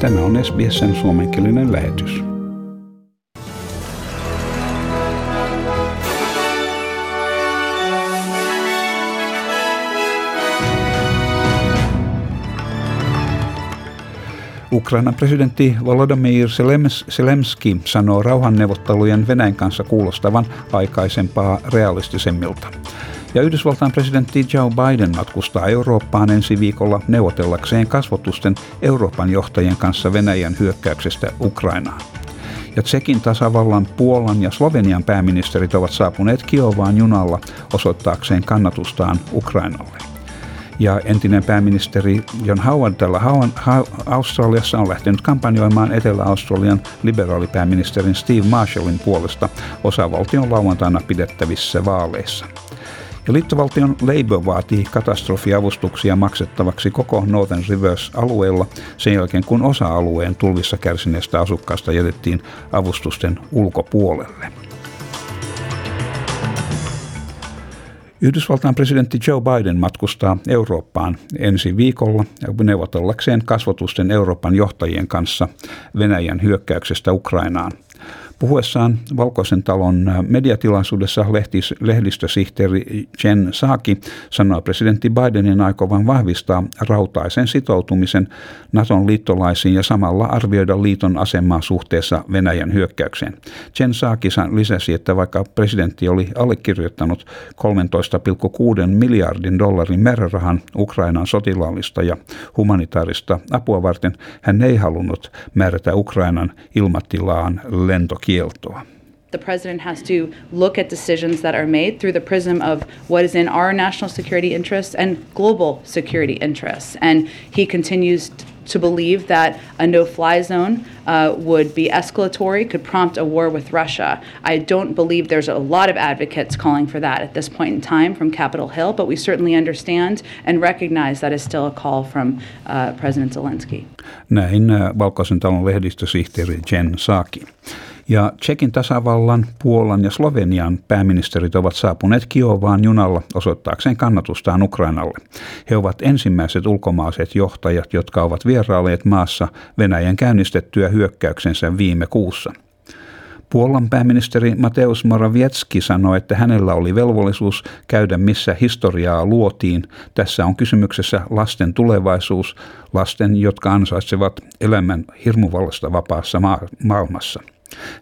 Tämä on SBSn suomenkielinen lähetys. Ukrainan presidentti Volodymyr Zelensky sanoo rauhanneuvottelujen Venäjän kanssa kuulostavan aikaisempaa realistisemmilta. Ja Yhdysvaltain presidentti Joe Biden matkustaa Eurooppaan ensi viikolla neuvotellakseen kasvotusten Euroopan johtajien kanssa Venäjän hyökkäyksestä Ukrainaan. Ja Tsekin tasavallan, Puolan ja Slovenian pääministerit ovat saapuneet Kiovaan junalla osoittaakseen kannatustaan Ukrainalle. Ja entinen pääministeri John Howard tällä Australiassa on lähtenyt kampanjoimaan Etelä-Australian liberaalipääministerin Steve Marshallin puolesta osavaltion lauantaina pidettävissä vaaleissa. Ja liittovaltion Labour vaatii katastrofiavustuksia maksettavaksi koko Northern Rivers-alueella sen jälkeen, kun osa alueen tulvissa kärsineestä asukkaasta jätettiin avustusten ulkopuolelle. Yhdysvaltain presidentti Joe Biden matkustaa Eurooppaan ensi viikolla neuvotellakseen kasvotusten Euroopan johtajien kanssa Venäjän hyökkäyksestä Ukrainaan. Puhuessaan Valkoisen talon mediatilaisuudessa lehtis, lehdistösihteeri Jen Saaki sanoi presidentti Bidenin aikovan vahvistaa rautaisen sitoutumisen Naton liittolaisiin ja samalla arvioida liiton asemaa suhteessa Venäjän hyökkäykseen. Jen Saaki lisäsi, että vaikka presidentti oli allekirjoittanut 13,6 miljardin dollarin määrärahan Ukrainan sotilaallista ja humanitaarista apua varten, hän ei halunnut määrätä Ukrainan ilmatilaan lentokieltoa kieltoa. The president has to look at decisions that are made through the prism of what is in our national security interests and global security interests. And he continues to believe that a no fly zone uh, would be escalatory, could prompt a war with Russia. I don't believe there's a lot of advocates calling for that at this point in time from Capitol Hill, but we certainly understand and recognize that is still a call from uh, President Zelensky. Näin uh, Valkoisen talon lehdistösihteeri Jen Saki. Ja Tsekin tasavallan, Puolan ja Slovenian pääministerit ovat saapuneet Kiovaan junalla osoittaakseen kannatustaan Ukrainalle. He ovat ensimmäiset ulkomaalaiset johtajat, jotka ovat vierailleet maassa Venäjän käynnistettyä hyökkäyksensä viime kuussa. Puolan pääministeri Mateusz Morawiecki sanoi, että hänellä oli velvollisuus käydä missä historiaa luotiin. Tässä on kysymyksessä lasten tulevaisuus, lasten, jotka ansaitsevat elämän hirmuvallasta vapaassa ma- maailmassa.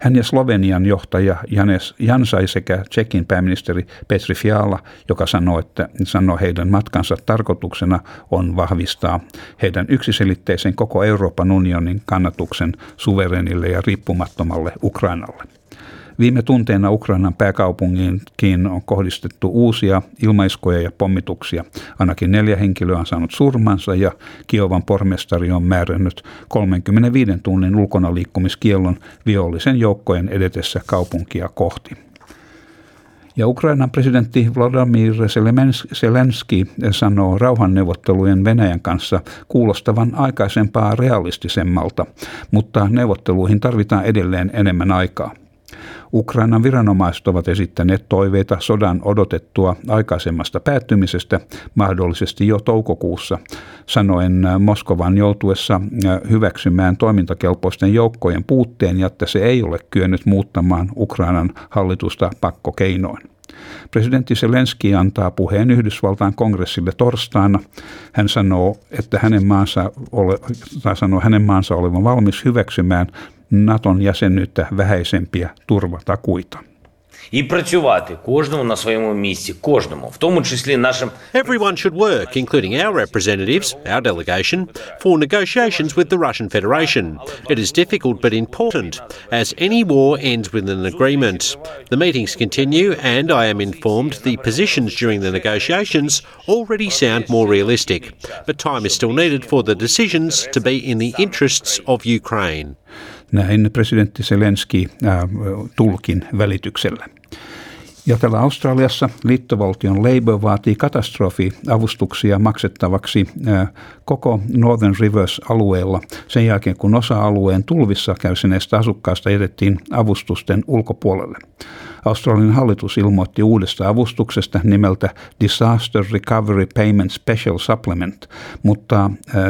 Hän ja Slovenian johtaja Janes Jansai sekä Tsekin pääministeri Petri Fiala, joka sanoi, että sanoi heidän matkansa tarkoituksena on vahvistaa heidän yksiselitteisen koko Euroopan unionin kannatuksen suverenille ja riippumattomalle Ukrainalle. Viime tunteina Ukrainan pääkaupunkiin on kohdistettu uusia ilmaiskoja ja pommituksia. Ainakin neljä henkilöä on saanut surmansa ja Kiovan pormestari on määrännyt 35 tunnin ulkona liikkumiskiellon vihollisen joukkojen edetessä kaupunkia kohti. Ja Ukrainan presidentti Vladimir Zelensky sanoo rauhanneuvottelujen Venäjän kanssa kuulostavan aikaisempaa realistisemmalta, mutta neuvotteluihin tarvitaan edelleen enemmän aikaa. Ukrainan viranomaiset ovat esittäneet toiveita sodan odotettua aikaisemmasta päättymisestä mahdollisesti jo toukokuussa, sanoen Moskovan joutuessa hyväksymään toimintakelpoisten joukkojen puutteen ja että se ei ole kyennyt muuttamaan Ukrainan hallitusta pakkokeinoin. Presidentti Zelenski antaa puheen Yhdysvaltain kongressille torstaina. Hän sanoo, että hänen maansa, ole, tai sanoo hänen maansa olevan valmis hyväksymään Naton jäsenyyttä vähäisempiä turvatakuita. і працювати кожному на своєму місці, кожному, в тому числі нашим. Everyone should work, including our representatives, our delegation, for negotiations with the Russian Federation. It is difficult but important, as any war ends with an agreement. The meetings continue, and I am informed the positions during the negotiations already sound more realistic, but time is still needed for the decisions to be in the interests of Ukraine. Näin presidentti Zelenski tulkin välityksellä. Ja täällä Australiassa liittovaltion Labour vaatii katastrofiavustuksia maksettavaksi koko Northern Rivers-alueella sen jälkeen, kun osa alueen tulvissa kärsineistä asukkaista jätettiin avustusten ulkopuolelle. Australian hallitus ilmoitti uudesta avustuksesta nimeltä Disaster Recovery Payment Special Supplement, mutta äh,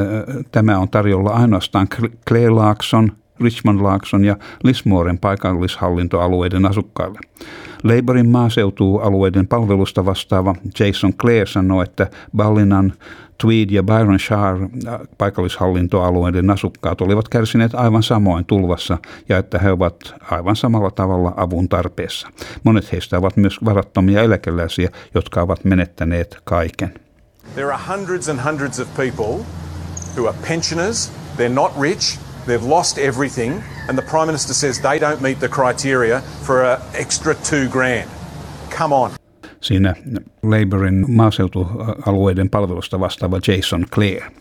tämä on tarjolla ainoastaan Clay-Laakson, Richmond-Laakson ja Lismoren paikallishallintoalueiden asukkaille. Labourin maaseutualueiden palvelusta vastaava Jason Clare sanoi, että Ballinan, Tweed ja Byron Shire äh, paikallishallintoalueiden asukkaat olivat kärsineet aivan samoin tulvassa ja että he ovat aivan samalla tavalla avun tarpeessa. Monet heistä ovat myös varattomia eläkeläisiä, jotka ovat menettäneet kaiken. There are hundreds and hundreds of people who are pensioners, they're not rich, They've lost everything, and the Prime Minister says they don't meet the criteria for an extra two grand. Come on. Siinä Labourin maaseutualueiden palvelusta vastaava Jason Clare.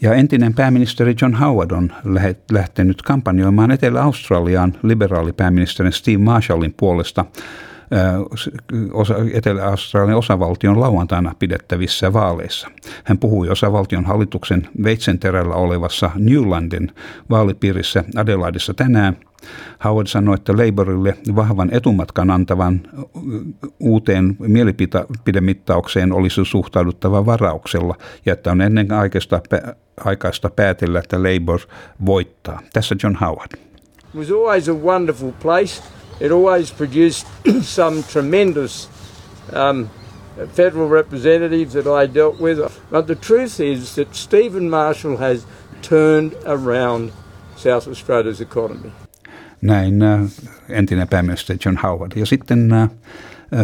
Ja entinen pääministeri John Howard on lähtenyt kampanjoimaan Etelä-Australiaan liberaalipääministerin Steve Marshallin puolesta Etelä-Australian osavaltion lauantaina pidettävissä vaaleissa. Hän puhui osavaltion hallituksen veitsenterällä olevassa Newlandin vaalipiirissä Adelaidissa tänään. Howard sanoi, että Labourille vahvan etumatkan antavan uuteen mielipidemittaukseen olisi suhtauduttava varauksella ja että on ennen aikaista, aikaista päätellä, että Labour voittaa. Tässä John Howard. It was always a wonderful place. It always produced some tremendous um, federal representatives that I dealt with. But the truth is that Stephen Marshall has turned around South Australia's economy. Näin äh, entinen pääministeri John Howard. Ja sitten äh,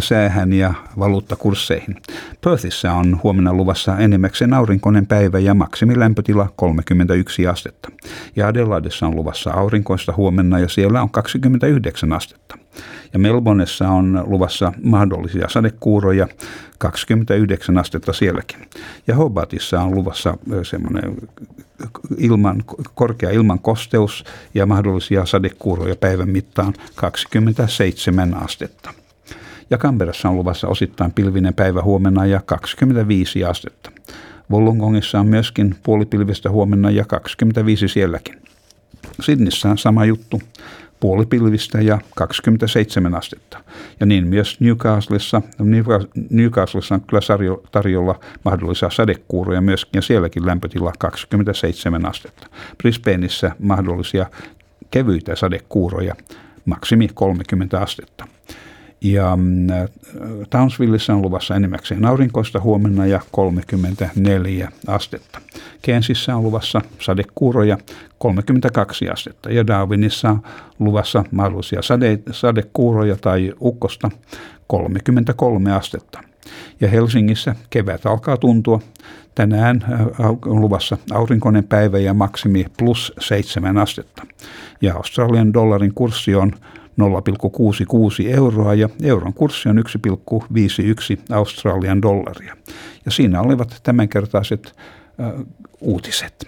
säähän ja valuuttakursseihin. Perthissä on huomenna luvassa enimmäkseen aurinkoinen päivä ja maksimilämpötila 31 astetta. Ja Adelaidessa on luvassa aurinkoista huomenna ja siellä on 29 astetta. Ja Melbourneessa on luvassa mahdollisia sadekuuroja, 29 astetta sielläkin. Ja Hobartissa on luvassa semmoinen ilman, korkea ilman kosteus ja mahdollisia sadekuuroja päivän mittaan 27 astetta ja Kamperassa on luvassa osittain pilvinen päivä huomenna ja 25 astetta. Wollongongissa on myöskin puolipilvistä huomenna ja 25 sielläkin. Sydnissä on sama juttu, puolipilvistä ja 27 astetta. Ja niin myös Newcastlessa, Newcastlessa on kyllä tarjolla mahdollisia sadekuuroja myöskin ja sielläkin lämpötila 27 astetta. Brisbaneissa mahdollisia kevyitä sadekuuroja, maksimi 30 astetta. Ja mm, Townsvillessä on luvassa enimmäkseen aurinkoista huomenna ja 34 astetta. Kensissä on luvassa sadekuuroja 32 astetta ja Darwinissa on luvassa mahdollisia sade, sadekuuroja tai ukkosta 33 astetta. Ja Helsingissä kevät alkaa tuntua. Tänään on luvassa aurinkoinen päivä ja maksimi plus 7 astetta. Ja Australian dollarin kurssi on 0,66 euroa ja euron kurssi on 1,51 Australian dollaria. Ja siinä olivat tämänkertaiset äh, uutiset.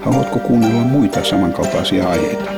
Haluatko kuunnella muita samankaltaisia aiheita?